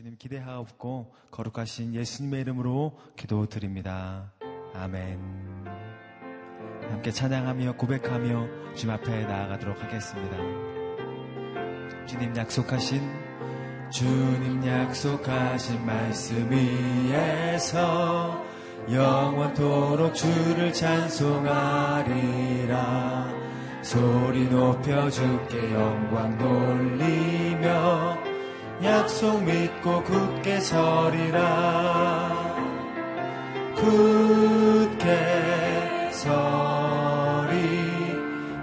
주님 기대하옵고 거룩하신 예수님의 이름으로 기도드립니다. 아멘. 함께 찬양하며 고백하며 주님 앞에 나아가도록 하겠습니다. 주님 약속하신 주님 약속하신 말씀 위에서 영원토록 주를 찬송하리라 소리 높여 주께 영광 돌리며 약속 믿고 굳게 서리라. 굳게 서리.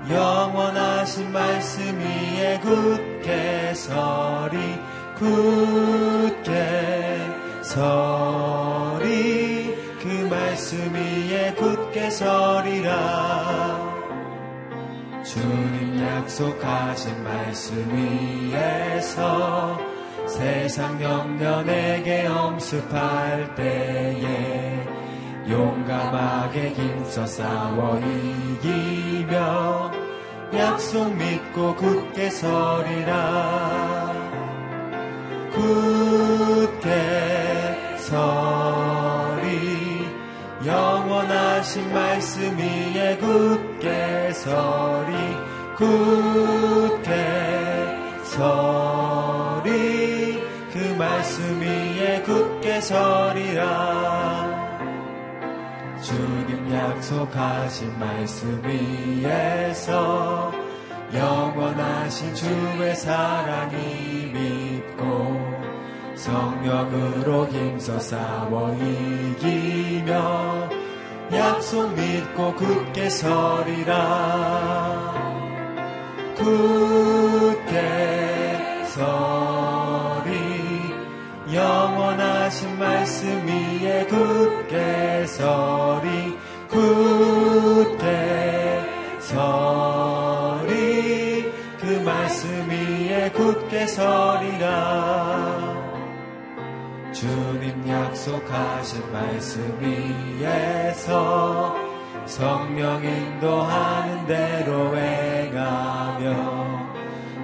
영원하신 말씀 위에 굳게 서리. 굳게 서리. 그 말씀 위에 굳게 서리라. 주님 약속하신 말씀 위에서 세상 영년에게 엄습할 때에 용감하게 힘써 싸워 이기며 약속 믿고 굳게 서리라. 굳게 서리. 영원하신 말씀 위에 굳게 서리. 굳게 서리. 그 말씀 위에 굳게 서리라. 주님 약속하신 말씀 위에서 영원하신 주의 사랑이 믿고 성령으로 힘써 싸워 이기며 약속 믿고 굳게 서리라. 굳게 서 하신 말씀 위에 굳게 서리 굳게 서리. 그 말씀 위에 굳게 서리라. 주님 약속하신 말씀 위에서 성령 인도하는 대로 행하며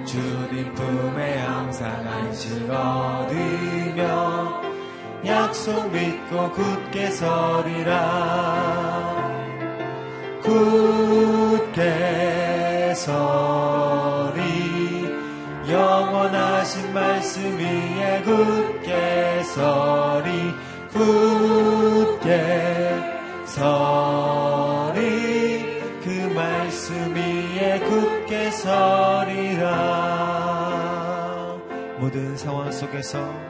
주님 품에 항상 안식 얻으며 약속 믿고 굳게 서리라. 굳게 서리. 영원하신 말씀 위에 굳게 서리. 굳게 서리. 그 말씀 위에 굳게 서리라. 모든 상황 속에서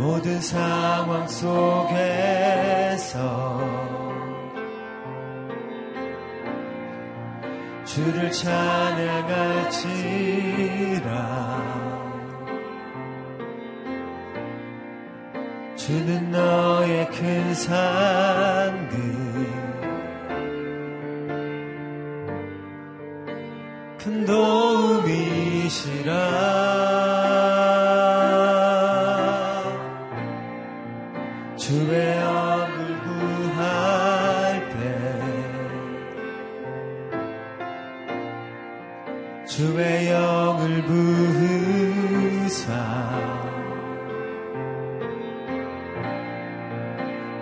모든 상황 속에서 주를 찬양할지라. 주는 너의 큰 산들 큰 도움이시라 주의 영을 부으사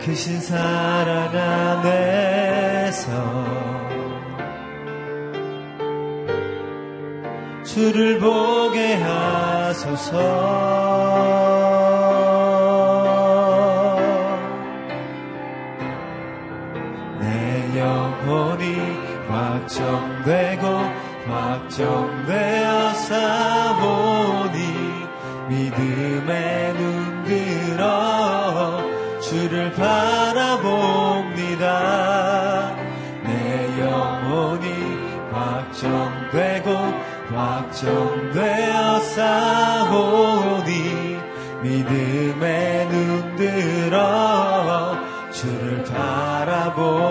크신 사랑 안에서 주를 보게 하소서. 내 영혼이 확정되고 확정되어 싸우니 믿음에 눈들어 주를 바라봅니다. 내 영혼이 확정되고 확정되어 싸우니 믿음에 눈들어 주를 바라봅니다.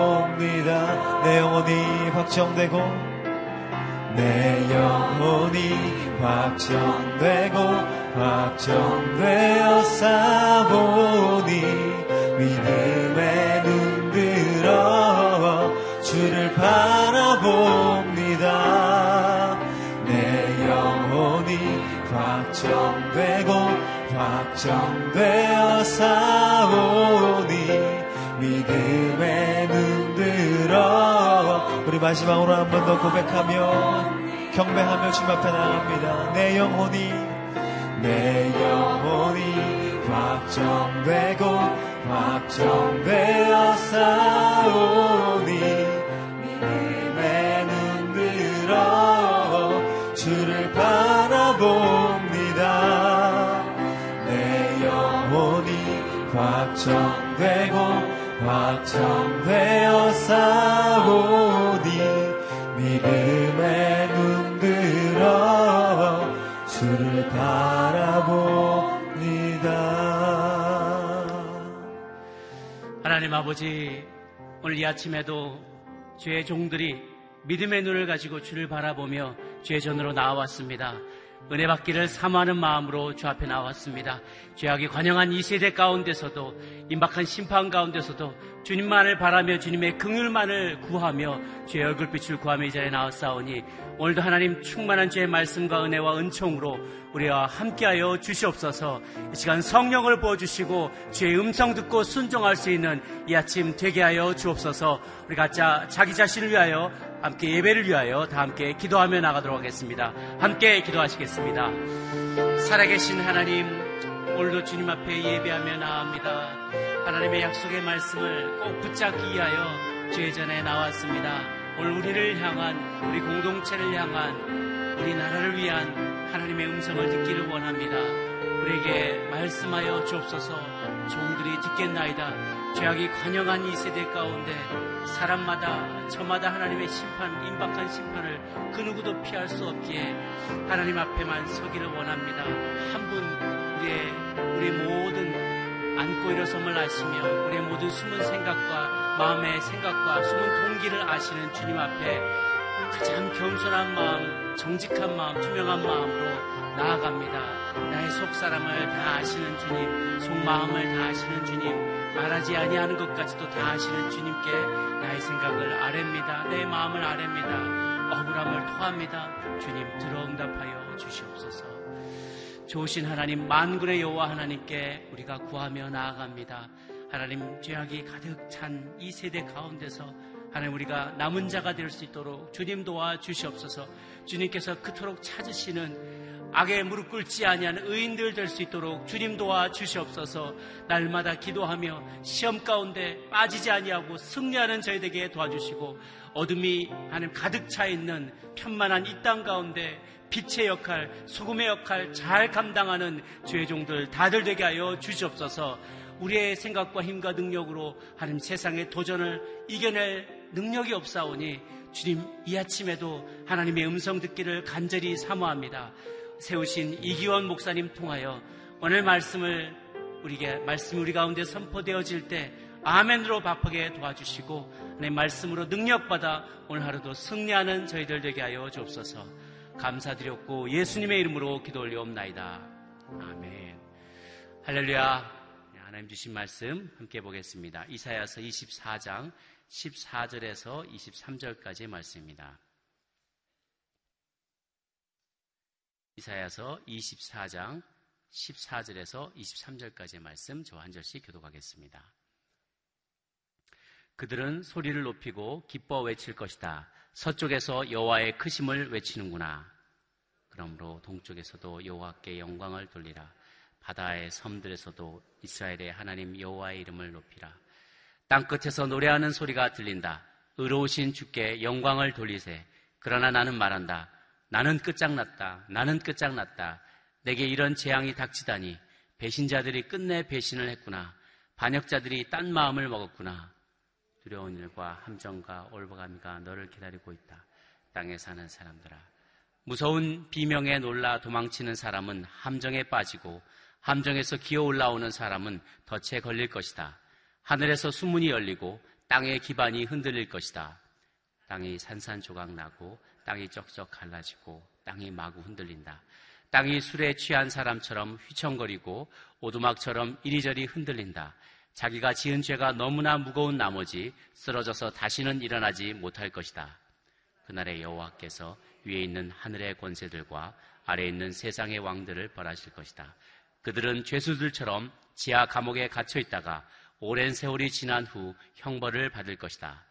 내 영혼이 확정되고 내 영혼이 확정되고 확정되어 싸우니 믿음에 눈들어 주를 바라봅니다. 내 영혼이 확정 확정되고 확정되어 싸우니 믿음에 눈들어 우리 마지막으로 한 번 더 고백하며 경배하며 주님 앞에 나갑니다. 내 영혼이 내 영혼이 확정되고 확정되어 싸우니 믿음에 눈들어 주를 바라봅니다. 내 영혼이 확정되고 확정되어 싸우니 믿음에 눈들어 주를 바라봅니다 하나님 아버지, 오늘 이 아침에도 주의 종들이 믿음의 눈을 가지고 주를 바라보며 주의 전으로 나와왔습니다. 은혜 받기를 사모하는 마음으로 주 앞에 나왔습니다. 죄악이 관영한 이 세대 가운데서도 임박한 심판 가운데서도 주님만을 바라며 주님의 긍휼만을 구하며 주의 얼굴빛을 구하며 이 자리에 나왔사오니 오늘도 하나님 충만한 주의 말씀과 은혜와 은총으로 우리와 함께하여 주시옵소서 이 시간 성령을 부어주시고 주의 음성 듣고 순종할 수 있는 이 아침 되게 하여 주옵소서 우리 각자 자기 자신을 위하여 함께 예배를 위하여 다 함께 기도하며 나가도록 하겠습니다. 함께 기도하시겠습니다. 살아계신 하나님, 오늘도 주님 앞에 예배하며 나옵니다. 하나님의 약속의 말씀을 꼭 붙잡기 위하여 주의 전에 나왔습니다. 오늘 우리를 향한, 우리 공동체를 향한, 우리 나라를 위한 하나님의 음성을 듣기를 원합니다. 우리에게 말씀하여 주옵소서 종들이 듣겠나이다. 죄악이 관영한 이 세대 가운데 사람마다 저마다 하나님의 심판, 임박한 심판을 그 누구도 피할 수 없기에 하나님 앞에만 서기를 원합니다. 한 분 우리의 우리 모든 안고 일어섬을 아시며 우리의 모든 숨은 생각과 마음의 생각과 숨은 동기를 아시는 주님 앞에 가장 겸손한 마음, 정직한 마음, 투명한 마음으로 나아갑니다. 나의 속 사람을 다 아시는 주님, 속 마음을 다 아시는 주님, 말하지 아니하는 것까지도 다 아시는 주님께 나의 생각을 아랩니다. 내 마음을 아랩니다. 억울함을 토합니다. 주님 들어 응답하여 주시옵소서. 좋으신 하나님 만군의 여호와 하나님께 우리가 구하며 나아갑니다. 하나님 죄악이 가득 찬 이 세대 가운데서 하나님 우리가 남은 자가 될 수 있도록 주님 도와 주시옵소서. 주님께서 그토록 찾으시는 악에 무릎 꿇지 아니하는 의인들 될 수 있도록 주님 도와 주시옵소서. 날마다 기도하며 시험 가운데 빠지지 아니하고 승리하는 저희에게 도와주시고 어둠이 하나님 가득 차 있는 편만한 이 땅 가운데 빛의 역할, 소금의 역할 잘 감당하는 죄 종들 다들 되게 하여 주시옵소서. 우리의 생각과 힘과 능력으로 하나님 세상의 도전을 이겨낼 능력이 없사오니 주님 이 아침에도 하나님의 음성 듣기를 간절히 사모합니다. 세우신 이기원 목사님 통하여 오늘 말씀을 우리에게 말씀이 우리 가운데 선포되어질 때 아멘으로 밥하게 도와주시고 내 말씀으로 능력받아 오늘 하루도 승리하는 저희들 되게 하여 주옵소서. 감사드렸고 예수님의 이름으로 기도 올리옵나이다. 아멘. 할렐루야. 하나님 주신 말씀 함께 보겠습니다. 이사야서 24장 14절에서 23절까지의 말씀입니다. 이사야서 24장 14절에서 23절까지의 말씀 저 한 절씩 교독하겠습니다. 그들은 소리를 높이고 기뻐 외칠 것이다. 서쪽에서 여호와의 크심을 외치는구나. 그러므로 동쪽에서도 여호와께 영광을 돌리라. 바다의 섬들에서도 이스라엘의 하나님 여호와의 이름을 높이라. 땅 끝에서 노래하는 소리가 들린다. 의로우신 주께 영광을 돌리세. 그러나 나는 말한다. 나는 끝장났다. 나는 끝장났다. 내게 이런 재앙이 닥치다니. 배신자들이 끝내 배신을 했구나. 반역자들이 딴 마음을 먹었구나. 두려운 일과 함정과 올바감이가 너를 기다리고 있다. 땅에 사는 사람들아. 무서운 비명에 놀라 도망치는 사람은 함정에 빠지고 함정에서 기어 올라오는 사람은 덫에 걸릴 것이다. 하늘에서 수문이 열리고 땅의 기반이 흔들릴 것이다. 땅이 산산조각 나고 땅이 쩍쩍 갈라지고 땅이 마구 흔들린다. 땅이 술에 취한 사람처럼 휘청거리고 오두막처럼 이리저리 흔들린다. 자기가 지은 죄가 너무나 무거운 나머지 쓰러져서 다시는 일어나지 못할 것이다. 그날에 여호와께서 위에 있는 하늘의 권세들과 아래 있는 세상의 왕들을 벌하실 것이다. 그들은 죄수들처럼 지하 감옥에 갇혀 있다가 오랜 세월이 지난 후 형벌을 받을 것이다.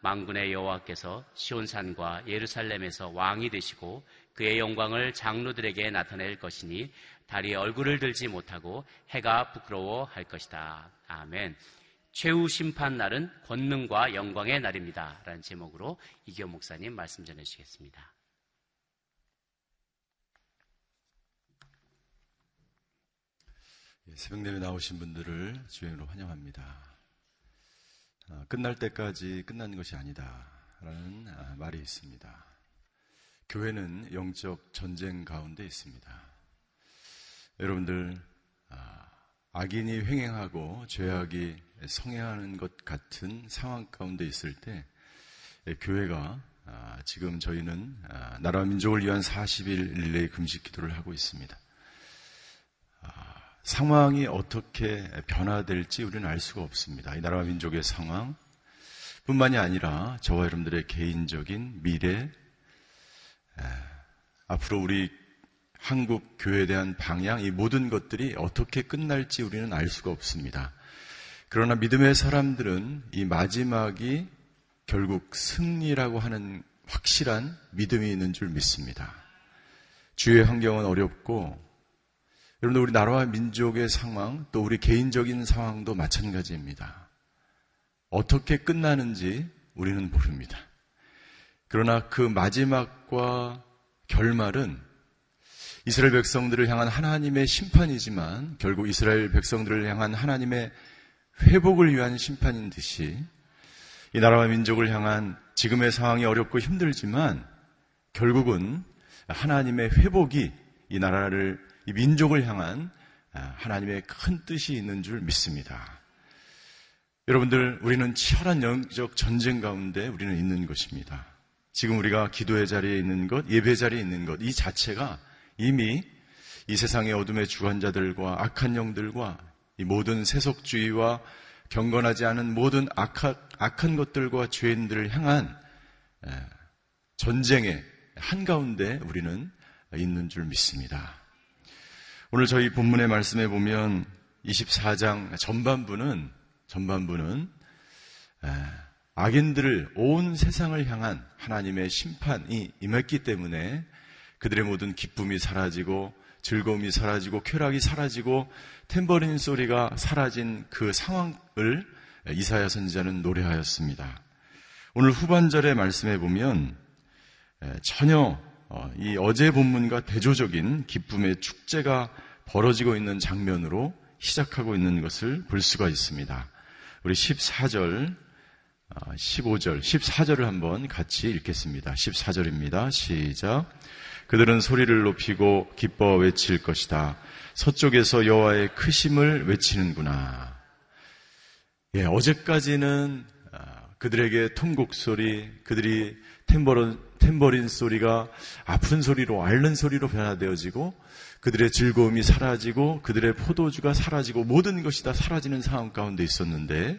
망군의 여호와께서 시온산과 예루살렘에서 왕이 되시고 그의 영광을 장로들에게 나타낼 것이니 달이 얼굴을 들지 못하고 해가 부끄러워 할 것이다. 아멘. 최후 심판 날은 권능과 영광의 날입니다. 라는 제목으로 이교 목사님 말씀 전해 주시겠습니다. 새벽 예배 나오신 분들을 주행으로 환영합니다. 아, 끝날 때까지 끝난 것이 아니다. 라는 아, 말이 있습니다. 교회는 영적 전쟁 가운데 있습니다. 여러분들, 아, 악인이 횡행하고 죄악이 성행하는 것 같은 상황 가운데 있을 때, 예, 교회가 지금 저희는 나라 민족을 위한 40일 릴레이 금식 기도를 하고 있습니다. 상황이 어떻게 변화될지 우리는 알 수가 없습니다. 이 나라와 민족의 상황 뿐만이 아니라 저와 여러분들의 개인적인 미래, 에, 앞으로 우리 한국 교회에 대한 방향, 이 모든 것들이 어떻게 끝날지 우리는 알 수가 없습니다. 그러나 믿음의 사람들은 이 마지막이 결국 승리라고 하는 확실한 믿음이 있는 줄 믿습니다. 주의 환경은 어렵고 여러분들 우리 나라와 민족의 상황, 또 우리 개인적인 상황도 마찬가지입니다. 어떻게 끝나는지 우리는 모릅니다. 그러나 그 마지막과 결말은 이스라엘 백성들을 향한 하나님의 심판이지만 결국 이스라엘 백성들을 향한 하나님의 회복을 위한 심판인 듯이 이 나라와 민족을 향한 지금의 상황이 어렵고 힘들지만 결국은 하나님의 회복이 이 나라를 이 민족을 향한 아, 하나님의 큰 뜻이 있는 줄 믿습니다. 여러분들, 우리는 치열한 영적 전쟁 가운데 우리는 있는 것입니다. 지금 우리가 기도의 자리에 있는 것, 예배 자리에 있는 것, 이 자체가 이미 이 세상의 어둠의 주관자들과 악한 영들과 이 모든 세속주의와 경건하지 않은 모든 악한, 악한 것들과 죄인들을 향한 전쟁의 한가운데 우리는 있는 줄 믿습니다. 오늘 저희 본문의 말씀에 보면 24장 전반부는 전반부는 악인들을 온 세상을 향한 하나님의 심판이 임했기 때문에 그들의 모든 기쁨이 사라지고 즐거움이 사라지고 쾌락이 사라지고 탬버린 소리가 사라진 그 상황을 이사야 선지자는 노래하였습니다. 오늘 후반절의 말씀에 보면 전혀 어, 이 어제 본문과 대조적인 기쁨의 축제가 벌어지고 있는 장면으로 시작하고 있는 것을 볼 수가 있습니다. 우리 14절, 15절, 어, 14절을 한번 같이 읽겠습니다. 14절입니다. 시작. 그들은 소리를 높이고 기뻐 외칠 것이다. 서쪽에서 여호와의 크심을 외치는구나. 예, 어제까지는 어, 그들에게 통곡 소리, 그들이 템버린, 탬버린 소리가 아픈 소리로 앓는 소리로 변화되어지고 그들의 즐거움이 사라지고 그들의 포도주가 사라지고 모든 것이 다 사라지는 상황 가운데 있었는데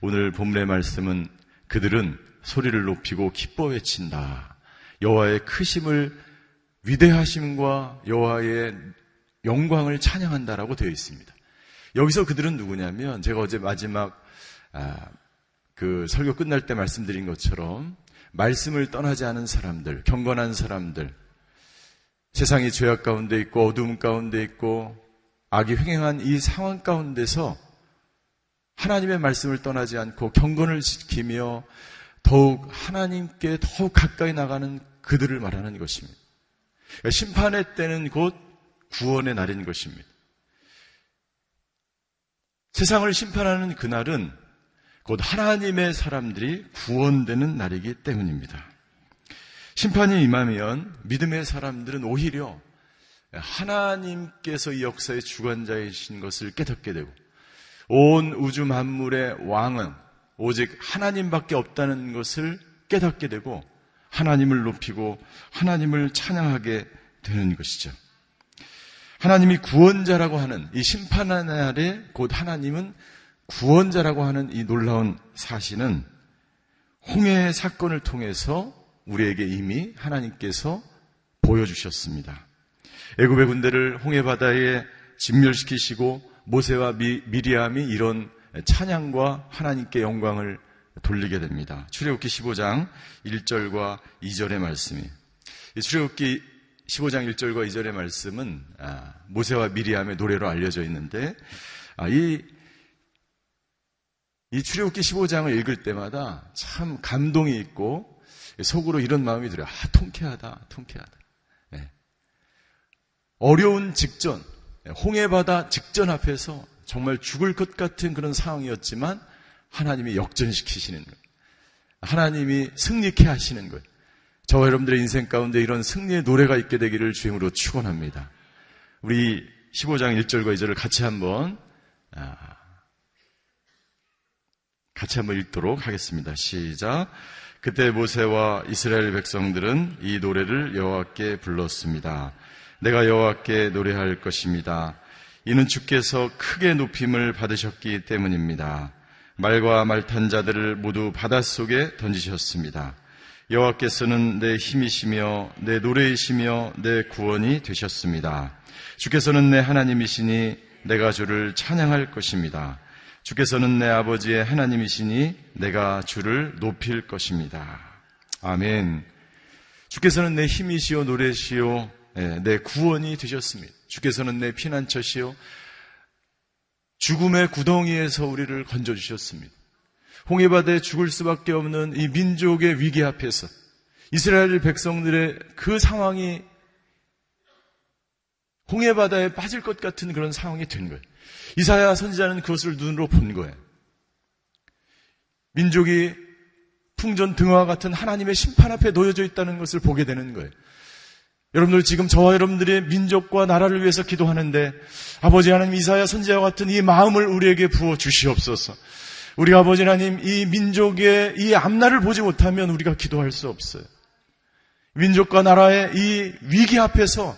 오늘 본문의 말씀은 그들은 소리를 높이고 기뻐 외친다. 여호와의 크심을 위대하심과 여호와의 영광을 찬양한다라고 되어 있습니다. 여기서 그들은 누구냐면 제가 어제 마지막 아, 그 설교 끝날 때 말씀드린 것처럼 말씀을 떠나지 않은 사람들, 경건한 사람들, 세상이 죄악 가운데 있고 어두움 가운데 있고 악이 횡행한 이 상황 가운데서 하나님의 말씀을 떠나지 않고 경건을 지키며 더욱 하나님께 더욱 가까이 나가는 그들을 말하는 것입니다. 그러니까 심판의 때는 곧 구원의 날인 것입니다. 세상을 심판하는 그날은 곧 하나님의 사람들이 구원되는 날이기 때문입니다. 심판이 임하면 믿음의 사람들은 오히려 하나님께서 이 역사의 주관자이신 것을 깨닫게 되고 온 우주 만물의 왕은 오직 하나님밖에 없다는 것을 깨닫게 되고 하나님을 높이고 하나님을 찬양하게 되는 것이죠. 하나님이 구원자라고 하는 이 심판의 날에 곧 하나님은 구원자라고 하는 이 놀라운 사실은 홍해의 사건을 통해서 우리에게 이미 하나님께서 보여주셨습니다. 애굽의 군대를 홍해 바다에 진멸시키시고 모세와 미, 미리암이 이런 찬양과 하나님께 영광을 돌리게 됩니다. 출애굽기 15장 1절과 2절의 말씀이 출애굽기 15장 1절과 2절의 말씀은 아, 모세와 미리암의 노래로 알려져 있는데 아, 이, 이 출애굽기 15장을 읽을 때마다 참 감동이 있고 속으로 이런 마음이 들어요. 아, 통쾌하다, 통쾌하다. 네. 어려운 직전, 홍해바다 직전 앞에서 정말 죽을 것 같은 그런 상황이었지만 하나님이 역전시키시는 거예요. 하나님이 승리케 하시는 거예요. 저와 여러분들의 인생 가운데 이런 승리의 노래가 있게 되기를 주임으로 축원합니다. 우리 15장 1절과 2절을 같이 한번 아, 같이 한번 읽도록 하겠습니다. 시작. 그때 모세와 이스라엘 백성들은 이 노래를 여호와께 불렀습니다. 내가 여호와께 노래할 것입니다. 이는 주께서 크게 높임을 받으셨기 때문입니다. 말과 말탄 자들을 모두 바닷속에 던지셨습니다. 여호와께서는 내 힘이시며 내 노래이시며 내 구원이 되셨습니다. 주께서는 내 하나님이시니 내가 주를 찬양할 것입니다. 주께서는 내 아버지의 하나님이시니 내가 주를 높일 것입니다. 아멘. 주께서는 내 힘이시요 노래시요 예, 내 구원이 되셨습니다. 주께서는 내 피난처시요 죽음의 구덩이에서 우리를 건져 주셨습니다. 홍해바다에 죽을 수밖에 없는 이 민족의 위기 앞에서 이스라엘 백성들의 그 상황이 홍해 바다에 빠질 것 같은 그런 상황이 된 거예요. 이사야 선지자는 그것을 눈으로 본 거예요. 민족이 풍전 등화 같은 하나님의 심판 앞에 놓여져 있다는 것을 보게 되는 거예요. 여러분들 지금 저와 여러분들의 민족과 나라를 위해서 기도하는데 아버지 하나님 이사야 선지자와 같은 이 마음을 우리에게 부어 주시옵소서. 우리 아버지 하나님 이 민족의 이 앞날을 보지 못하면 우리가 기도할 수 없어요. 민족과 나라의 이 위기 앞에서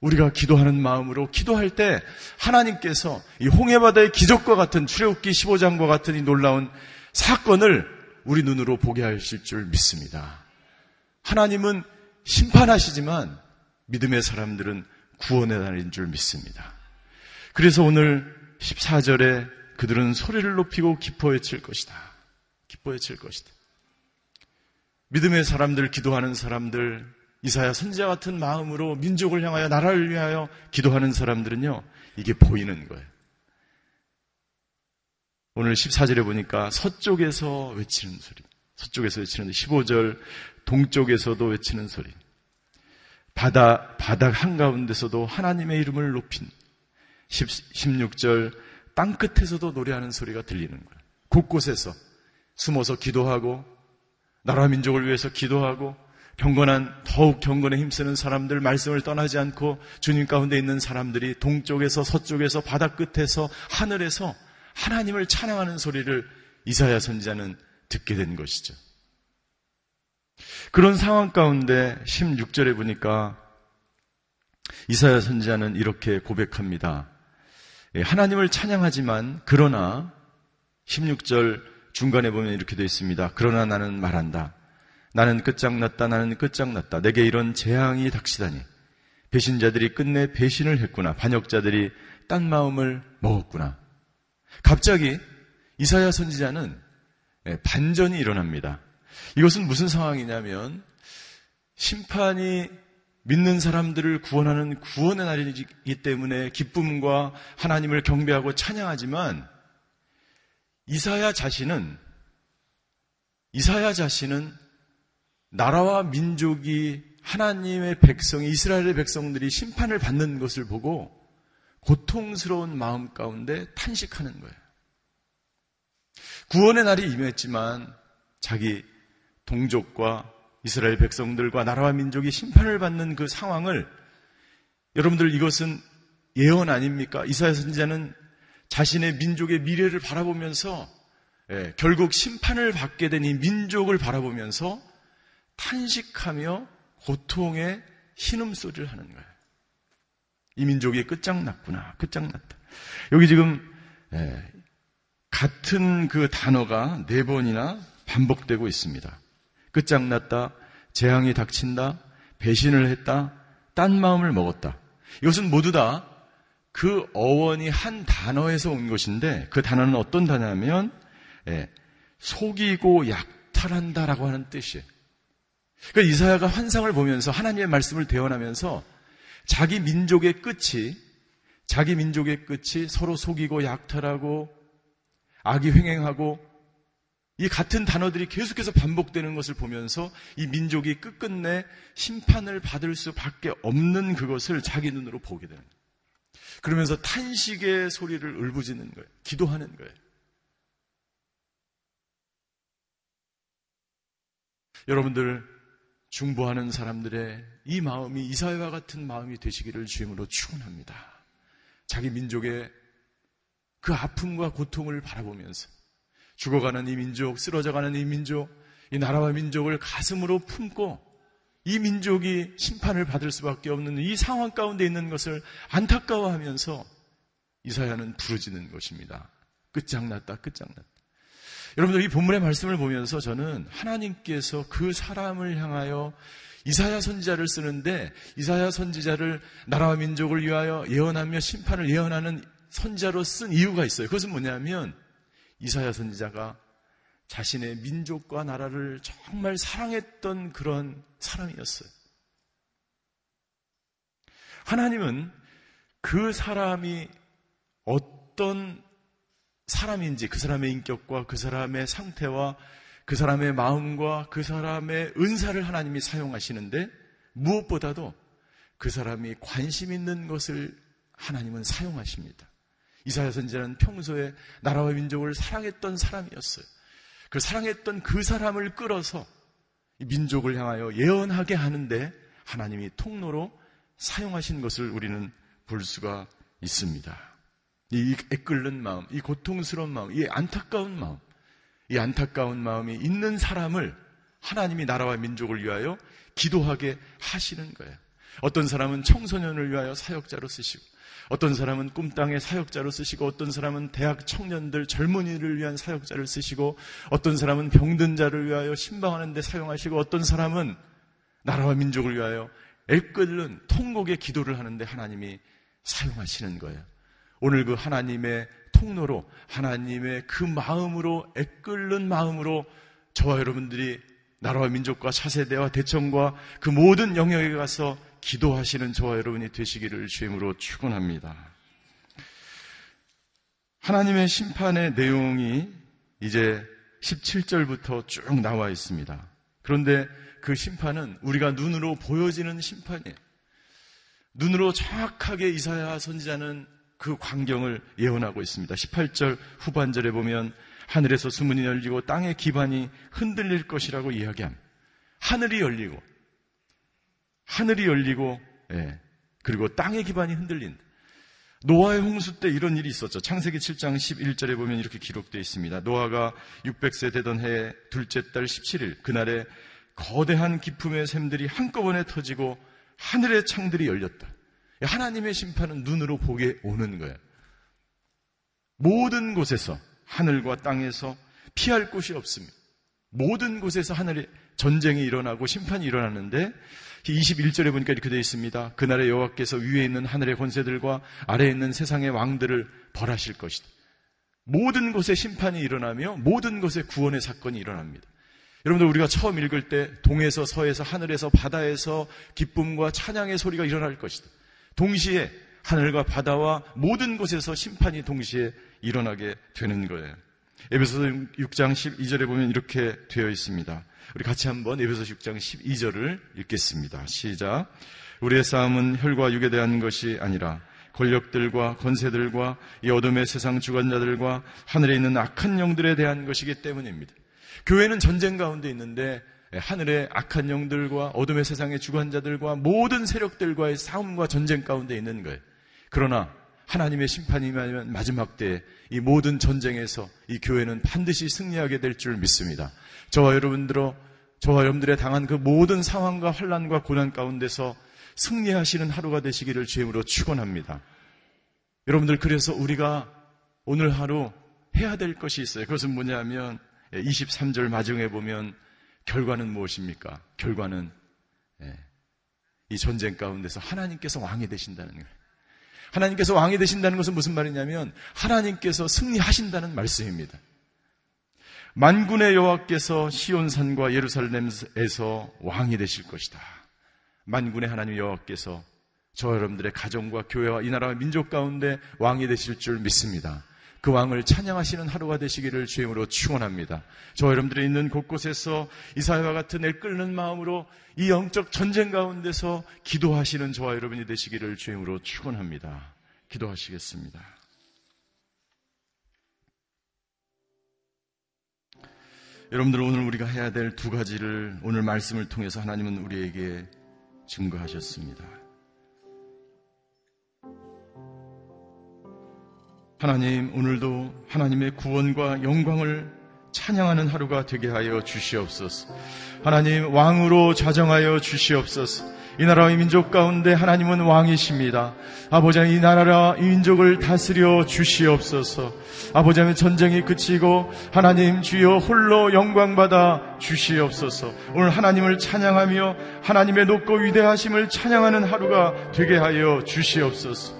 우리가 기도하는 마음으로 기도할 때 하나님께서 이 홍해바다의 기적과 같은 출애굽기 15장과 같은 이 놀라운 사건을 우리 눈으로 보게 하실 줄 믿습니다. 하나님은 심판하시지만 믿음의 사람들은 구원의 날인 줄 믿습니다. 그래서 오늘 14절에 그들은 소리를 높이고 기뻐 외칠 것이다. 기뻐 외칠 것이다. 믿음의 사람들, 기도하는 사람들, 이사야 선지자 같은 마음으로 민족을 향하여 나라를 위하여 기도하는 사람들은요, 이게 보이는 거예요. 오늘 14절에 보니까 서쪽에서 외치는 소리. 서쪽에서 외치는 15절 동쪽에서도 외치는 소리. 바다, 바닥 한가운데서도 하나님의 이름을 높인 16절 땅끝에서도 노래하는 소리가 들리는 거예요. 곳곳에서 숨어서 기도하고 나라 민족을 위해서 기도하고 경건한 더욱 경건에 힘쓰는 사람들 말씀을 떠나지 않고 주님 가운데 있는 사람들이 동쪽에서 서쪽에서 바다 끝에서 하늘에서 하나님을 찬양하는 소리를 이사야 선지자는 듣게 된 것이죠. 그런 상황 가운데 16절에 보니까 이사야 선지자는 이렇게 고백합니다. 예, 하나님을 찬양하지만 그러나 16절 중간에 보면 이렇게 되어 있습니다. 그러나 나는 말한다. 나는 끝장났다. 나는 끝장났다. 내게 이런 재앙이 닥치다니. 배신자들이 끝내 배신을 했구나. 반역자들이 딴 마음을 먹었구나. 갑자기 이사야 선지자는 예, 반전이 일어납니다. 이것은 무슨 상황이냐면 심판이 믿는 사람들을 구원하는 구원의 날이기 때문에 기쁨과 하나님을 경배하고 찬양하지만 이사야 자신은 이사야 자신은 나라와 민족이 하나님의 백성이 이스라엘의 백성들이 심판을 받는 것을 보고 고통스러운 마음 가운데 탄식하는 거예요. 구원의 날이 임했지만 자기 동족과 이스라엘 백성들과 나라와 민족이 심판을 받는 그 상황을 여러분들 이것은 예언 아닙니까? 이사야 선지자는 자신의 민족의 미래를 바라보면서 예, 결국 심판을 받게 된 이 민족을 바라보면서 탄식하며 고통의 신음소리를 하는 거예요. 이 민족이 끝장났구나. 끝장났다. 여기 지금 예, 같은 그 단어가 네 번이나 반복되고 있습니다. 끝장났다, 재앙이 닥친다, 배신을 했다, 딴 마음을 먹었다. 이것은 모두 다 그 어원이 한 단어에서 온 것인데 그 단어는 어떤 단어냐면 예, 속이고 약탈한다라고 하는 뜻이에요. 그러니까 이사야가 환상을 보면서 하나님의 말씀을 대언하면서 자기 민족의 끝이 자기 민족의 끝이 서로 속이고 약탈하고 악이 횡행하고 이 같은 단어들이 계속해서 반복되는 것을 보면서 이 민족이 끝끝내 심판을 받을 수밖에 없는 그것을 자기 눈으로 보게 되는 거예요. 그러면서 탄식의 소리를 울부짖는 거예요. 기도하는 거예요. 여러분들 중보하는 사람들의 이 마음이 이사회와 같은 마음이 되시기를 주임으로 축원합니다. 자기 민족의 그 아픔과 고통을 바라보면서 죽어가는 이 민족, 쓰러져가는 이 민족, 이 나라와 민족을 가슴으로 품고 이 민족이 심판을 받을 수밖에 없는 이 상황 가운데 있는 것을 안타까워하면서 이사야는 부르짖는 것입니다. 끝장났다, 끝장났다. 여러분들 이 본문의 말씀을 보면서 저는 하나님께서 그 사람을 향하여 이사야 선지자를 쓰는데 이사야 선지자를 나라와 민족을 위하여 예언하며 심판을 예언하는 선지자로 쓴 이유가 있어요. 그것은 뭐냐면 이사야 선지자가 자신의 민족과 나라를 정말 사랑했던 그런 사람이었어요. 하나님은 그 사람이 어떤 사람인지 그 사람의 인격과 그 사람의 상태와 그 사람의 마음과 그 사람의 은사를 하나님이 사용하시는데 무엇보다도 그 사람이 관심 있는 것을 하나님은 사용하십니다. 이사야 선지자는 평소에 나라와 민족을 사랑했던 사람이었어요. 그 사랑했던 그 사람을 끌어서 민족을 향하여 예언하게 하는데 하나님이 통로로 사용하신 것을 우리는 볼 수가 있습니다. 이 애끓는 마음, 이 고통스러운 마음, 이 안타까운 마음, 이 안타까운 마음이 있는 사람을 하나님이 나라와 민족을 위하여 기도하게 하시는 거예요. 어떤 사람은 청소년을 위하여 사역자로 쓰시고, 어떤 사람은 꿈땅의 사역자로 쓰시고, 어떤 사람은 대학 청년들, 젊은이를 위한 사역자를 쓰시고, 어떤 사람은 병든 자를 위하여 신방하는데 사용하시고, 어떤 사람은 나라와 민족을 위하여 애끓는 통곡의 기도를 하는데 하나님이 사용하시는 거예요. 오늘 그 하나님의 통로로 하나님의 그 마음으로 애끓는 마음으로 저와 여러분들이 나라와 민족과 차세대와 대청과 그 모든 영역에 가서 기도하시는 저와 여러분이 되시기를 주임으로 축원합니다. 하나님의 심판의 내용이 이제 17절부터 쭉 나와 있습니다. 그런데 그 심판은 우리가 눈으로 보여지는 심판이에요. 눈으로 정확하게 이사야 선지자는 그 광경을 예언하고 있습니다. 18절 후반절에 보면 하늘에서 수문이 열리고 땅의 기반이 흔들릴 것이라고 이야기함. 하늘이 열리고 하늘이 열리고 예, 그리고 땅의 기반이 흔들린 노아의 홍수 때 이런 일이 있었죠. 창세기 7장 11절에 보면 이렇게 기록되어 있습니다. 노아가 600세 되던 해 둘째 달 17일 그날에 거대한 기품의 샘들이 한꺼번에 터지고 하늘의 창들이 열렸다. 하나님의 심판은 눈으로 보게 오는 거예요. 모든 곳에서 하늘과 땅에서 피할 곳이 없습니다. 모든 곳에서 하늘에 전쟁이 일어나고 심판이 일어나는데 21절에 보니까 이렇게 되어 있습니다. 그날에 여호와께서 위에 있는 하늘의 권세들과 아래에 있는 세상의 왕들을 벌하실 것이다. 모든 곳에 심판이 일어나며 모든 곳에 구원의 사건이 일어납니다. 여러분들 우리가 처음 읽을 때 동에서 서에서 하늘에서 바다에서 기쁨과 찬양의 소리가 일어날 것이다. 동시에 하늘과 바다와 모든 곳에서 심판이 동시에 일어나게 되는 거예요. 에베소서 6장 12절에 보면 이렇게 되어 있습니다. 우리 같이 한번 에베소서 6장 12절을 읽겠습니다. 시작. 우리의 싸움은 혈과 육에 대한 것이 아니라 권력들과 권세들과 이 어둠의 세상 주관자들과 하늘에 있는 악한 영들에 대한 것이기 때문입니다. 교회는 전쟁 가운데 있는데 예, 하늘의 악한 영들과 어둠의 세상의 주관자들과 모든 세력들과의 싸움과 전쟁 가운데 있는 거예요. 그러나 하나님의 심판이 임하면 마지막 때에 이 모든 전쟁에서 이 교회는 반드시 승리하게 될 줄 믿습니다. 저와 여러분들로 저와 여러분들의 당한 그 모든 상황과 환란과 고난 가운데서 승리하시는 하루가 되시기를 주임으로 축원합니다. 여러분들 그래서 우리가 오늘 하루 해야 될 것이 있어요. 그것은 뭐냐면 23절 마중에 보면 결과는 무엇입니까? 결과는 예, 이 전쟁 가운데서 하나님께서 왕이 되신다는 거예요. 하나님께서 왕이 되신다는 것은 무슨 말이냐면 하나님께서 승리하신다는 말씀입니다. 만군의 여호와께서 시온산과 예루살렘에서 왕이 되실 것이다. 만군의 하나님 여호와께서 저 여러분들의 가정과 교회와 이 나라와 민족 가운데 왕이 되실 줄 믿습니다. 그 왕을 찬양하시는 하루가 되시기를 주임으로 축원합니다. 저 여러분들이 있는 곳곳에서 이사회와 같은 애 끓는 마음으로 이 영적 전쟁 가운데서 기도하시는 저와 여러분이 되시기를 주임으로 축원합니다. 기도하시겠습니다. 여러분들 오늘 우리가 해야 될 두 가지를 오늘 말씀을 통해서 하나님은 우리에게 증거하셨습니다. 하나님, 오늘도 하나님의 구원과 영광을 찬양하는 하루가 되게 하여 주시옵소서. 하나님, 왕으로 자정하여 주시옵소서. 이 나라의 민족 가운데 하나님은 왕이십니다. 아버지 이 나라라 이 민족을 다스려 주시옵소서. 아버지 하 전쟁이 그치고 하나님 주여 홀로 영광 받아 주시옵소서. 오늘 하나님을 찬양하며 하나님의 높고 위대하심을 찬양하는 하루가 되게 하여 주시옵소서.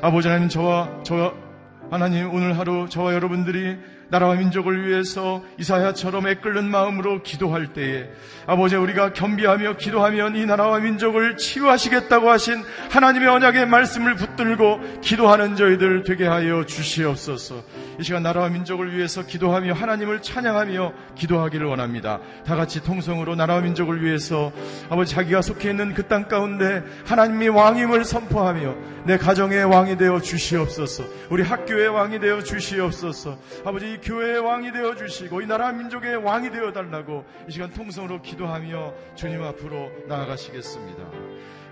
아버지 하나님 저와 저 하나님 오늘 하루 저와 여러분들이 나라와 민족을 위해서 이사야처럼 애끓는 마음으로 기도할 때에 아버지 우리가 겸비하며 기도하면 이 나라와 민족을 치유하시겠다고 하신 하나님의 언약의 말씀을 붙들고 기도하는 저희들 되게 하여 주시옵소서. 이 시간 나라와 민족을 위해서 기도하며 하나님을 찬양하며 기도하기를 원합니다. 다 같이 통성으로 나라와 민족을 위해서 아버지 자기가 속해 있는 그 땅 가운데 하나님이 왕임을 선포하며 내 가정의 왕이 되어 주시옵소서. 우리 학교의 왕이 되어 주시옵소서. 아버지 교회의 왕이 되어 주시고 이 나라 민족의 왕이 되어 달라고 이 시간 통성으로 기도하며 주님 앞으로 나아가시겠습니다.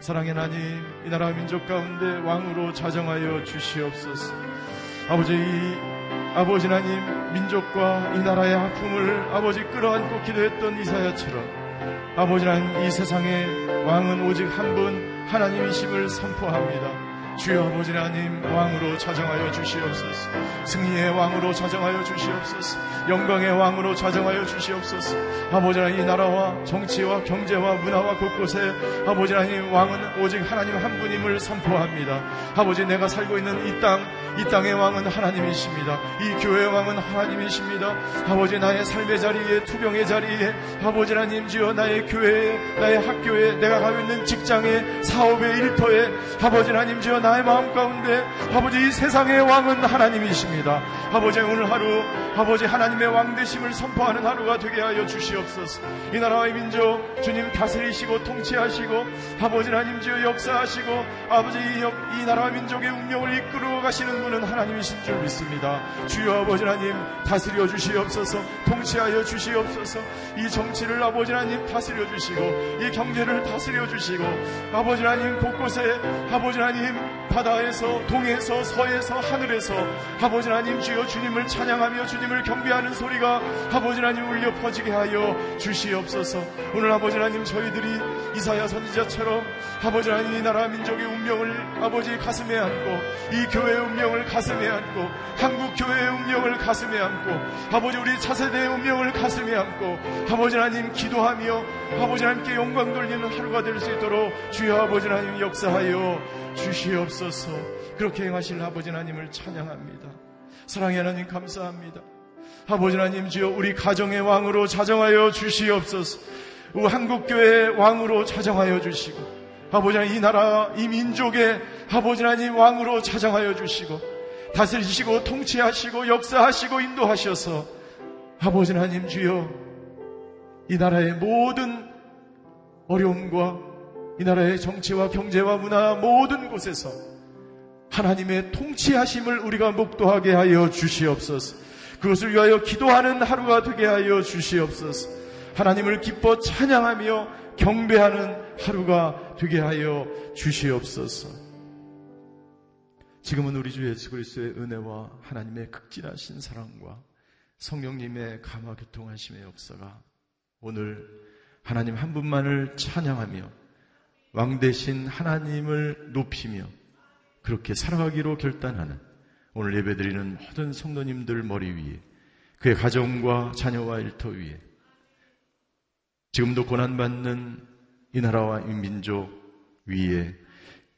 사랑의 하나님, 이 나라 민족 가운데 왕으로 자정하여 주시옵소서. 아버지, 아버지 하나님, 민족과 이 나라의 아픔을 아버지 끌어안고 기도했던 이사야처럼 아버지 하나님, 이 세상의 왕은 오직 한 분 하나님이심을 선포합니다. 주여 아버지 하나님 왕으로 자정하여 주시옵소서. 승리의 왕으로 자정하여 주시옵소서. 영광의 왕으로 자정하여 주시옵소서. 아버지 하나님 이 나라와 정치와 경제와 문화와 곳곳에 아버지 하나님 왕은 오직 하나님 한 분임을 선포합니다. 아버지 내가 살고 있는 이 땅 이 땅의 왕은 하나님이십니다. 이 교회의 왕은 하나님이십니다. 아버지 나의 삶의 자리에 투병의 자리에 아버지 하나님 주여 나의 교회에 나의 학교에 내가 가고 있는 직장에 사업의 일터에 아버지 하나님 주여 나의 마음 가운데 아버지 이 세상의 왕은 하나님이십니다. 아버지 오늘 하루 아버지 하나님의 왕 되심을 선포하는 하루가 되게 하여 주시옵소서. 이 나라의 민족 주님 다스리시고 통치하시고 아버지 하나님 주여 역사하시고 아버지 이, 이 나라와 민족의 운명을 이끌어 가시는 분은 하나님이신 줄 믿습니다. 주여 아버지 하나님 다스려 주시옵소서. 통치하여 주시옵소서. 이 정치를 아버지 하나님 다스려 주시고 이 경제를 다스려 주시고 아버지 하나님 곳곳에 아버지 하나님 바다에서 동에서 서에서 하늘에서 아버지 하나님 주여 주님을 찬양하며 주 님을 경배하는 소리가 아버지 하나님 울려 퍼지게 하여 주시옵소서. 오늘 아버지 하나님 저희들이 이사야 선지자처럼 아버지 하나님 이 나라 민족의 운명을 아버지 가슴에 안고 이 교회의 운명을 가슴에 안고 한국 교회의 운명을 가슴에 안고 아버지 우리 차세대의 운명을 가슴에 안고 아버지 하나님 기도하며 아버지 하나님께 영광 돌리는 하루가 될 수 있도록 주여 아버지 하나님 역사하여 주시옵소서. 그렇게 행하실 아버지 하나님을 찬양합니다. 사랑의 하나님 감사합니다. 아버지 하나님 주여 우리 가정의 왕으로 자정하여 주시옵소서. 우리 한국교회의 왕으로 자정하여 주시고 아버지 하나님 이 나라 이 민족의 아버지 하나님 왕으로 자정하여 주시고 다스리시고 통치하시고 역사하시고 인도하셔서 아버지 하나님 주여 이 나라의 모든 어려움과 이 나라의 정치와 경제와 문화 모든 곳에서 하나님의 통치하심을 우리가 목도하게 하여 주시옵소서. 그것을 위하여 기도하는 하루가 되게 하여 주시옵소서. 하나님을 기뻐 찬양하며 경배하는 하루가 되게 하여 주시옵소서. 지금은 우리 주 예수 그리스도의 은혜와 하나님의 극진하신 사랑과 성령님의 감화 교통하심의 역사가 오늘 하나님 한 분만을 찬양하며 왕 대신 하나님을 높이며 그렇게 살아가기로 결단하는 오늘 예배드리는 모든 성도님들 머리 위에 그의 가정과 자녀와 일터 위에 지금도 고난받는 이 나라와 이 민족 위에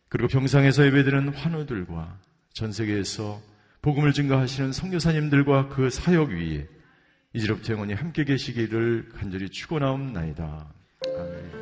그리고 병상에서 예배드리는 환우들과 전 세계에서 복음을 증가하시는 성교사님들과 그 사역 위에 이제부터 영원히 함께 계시기를 간절히 축원하옵나이다. 아멘.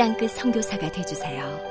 땅끝 성교사가 되주세요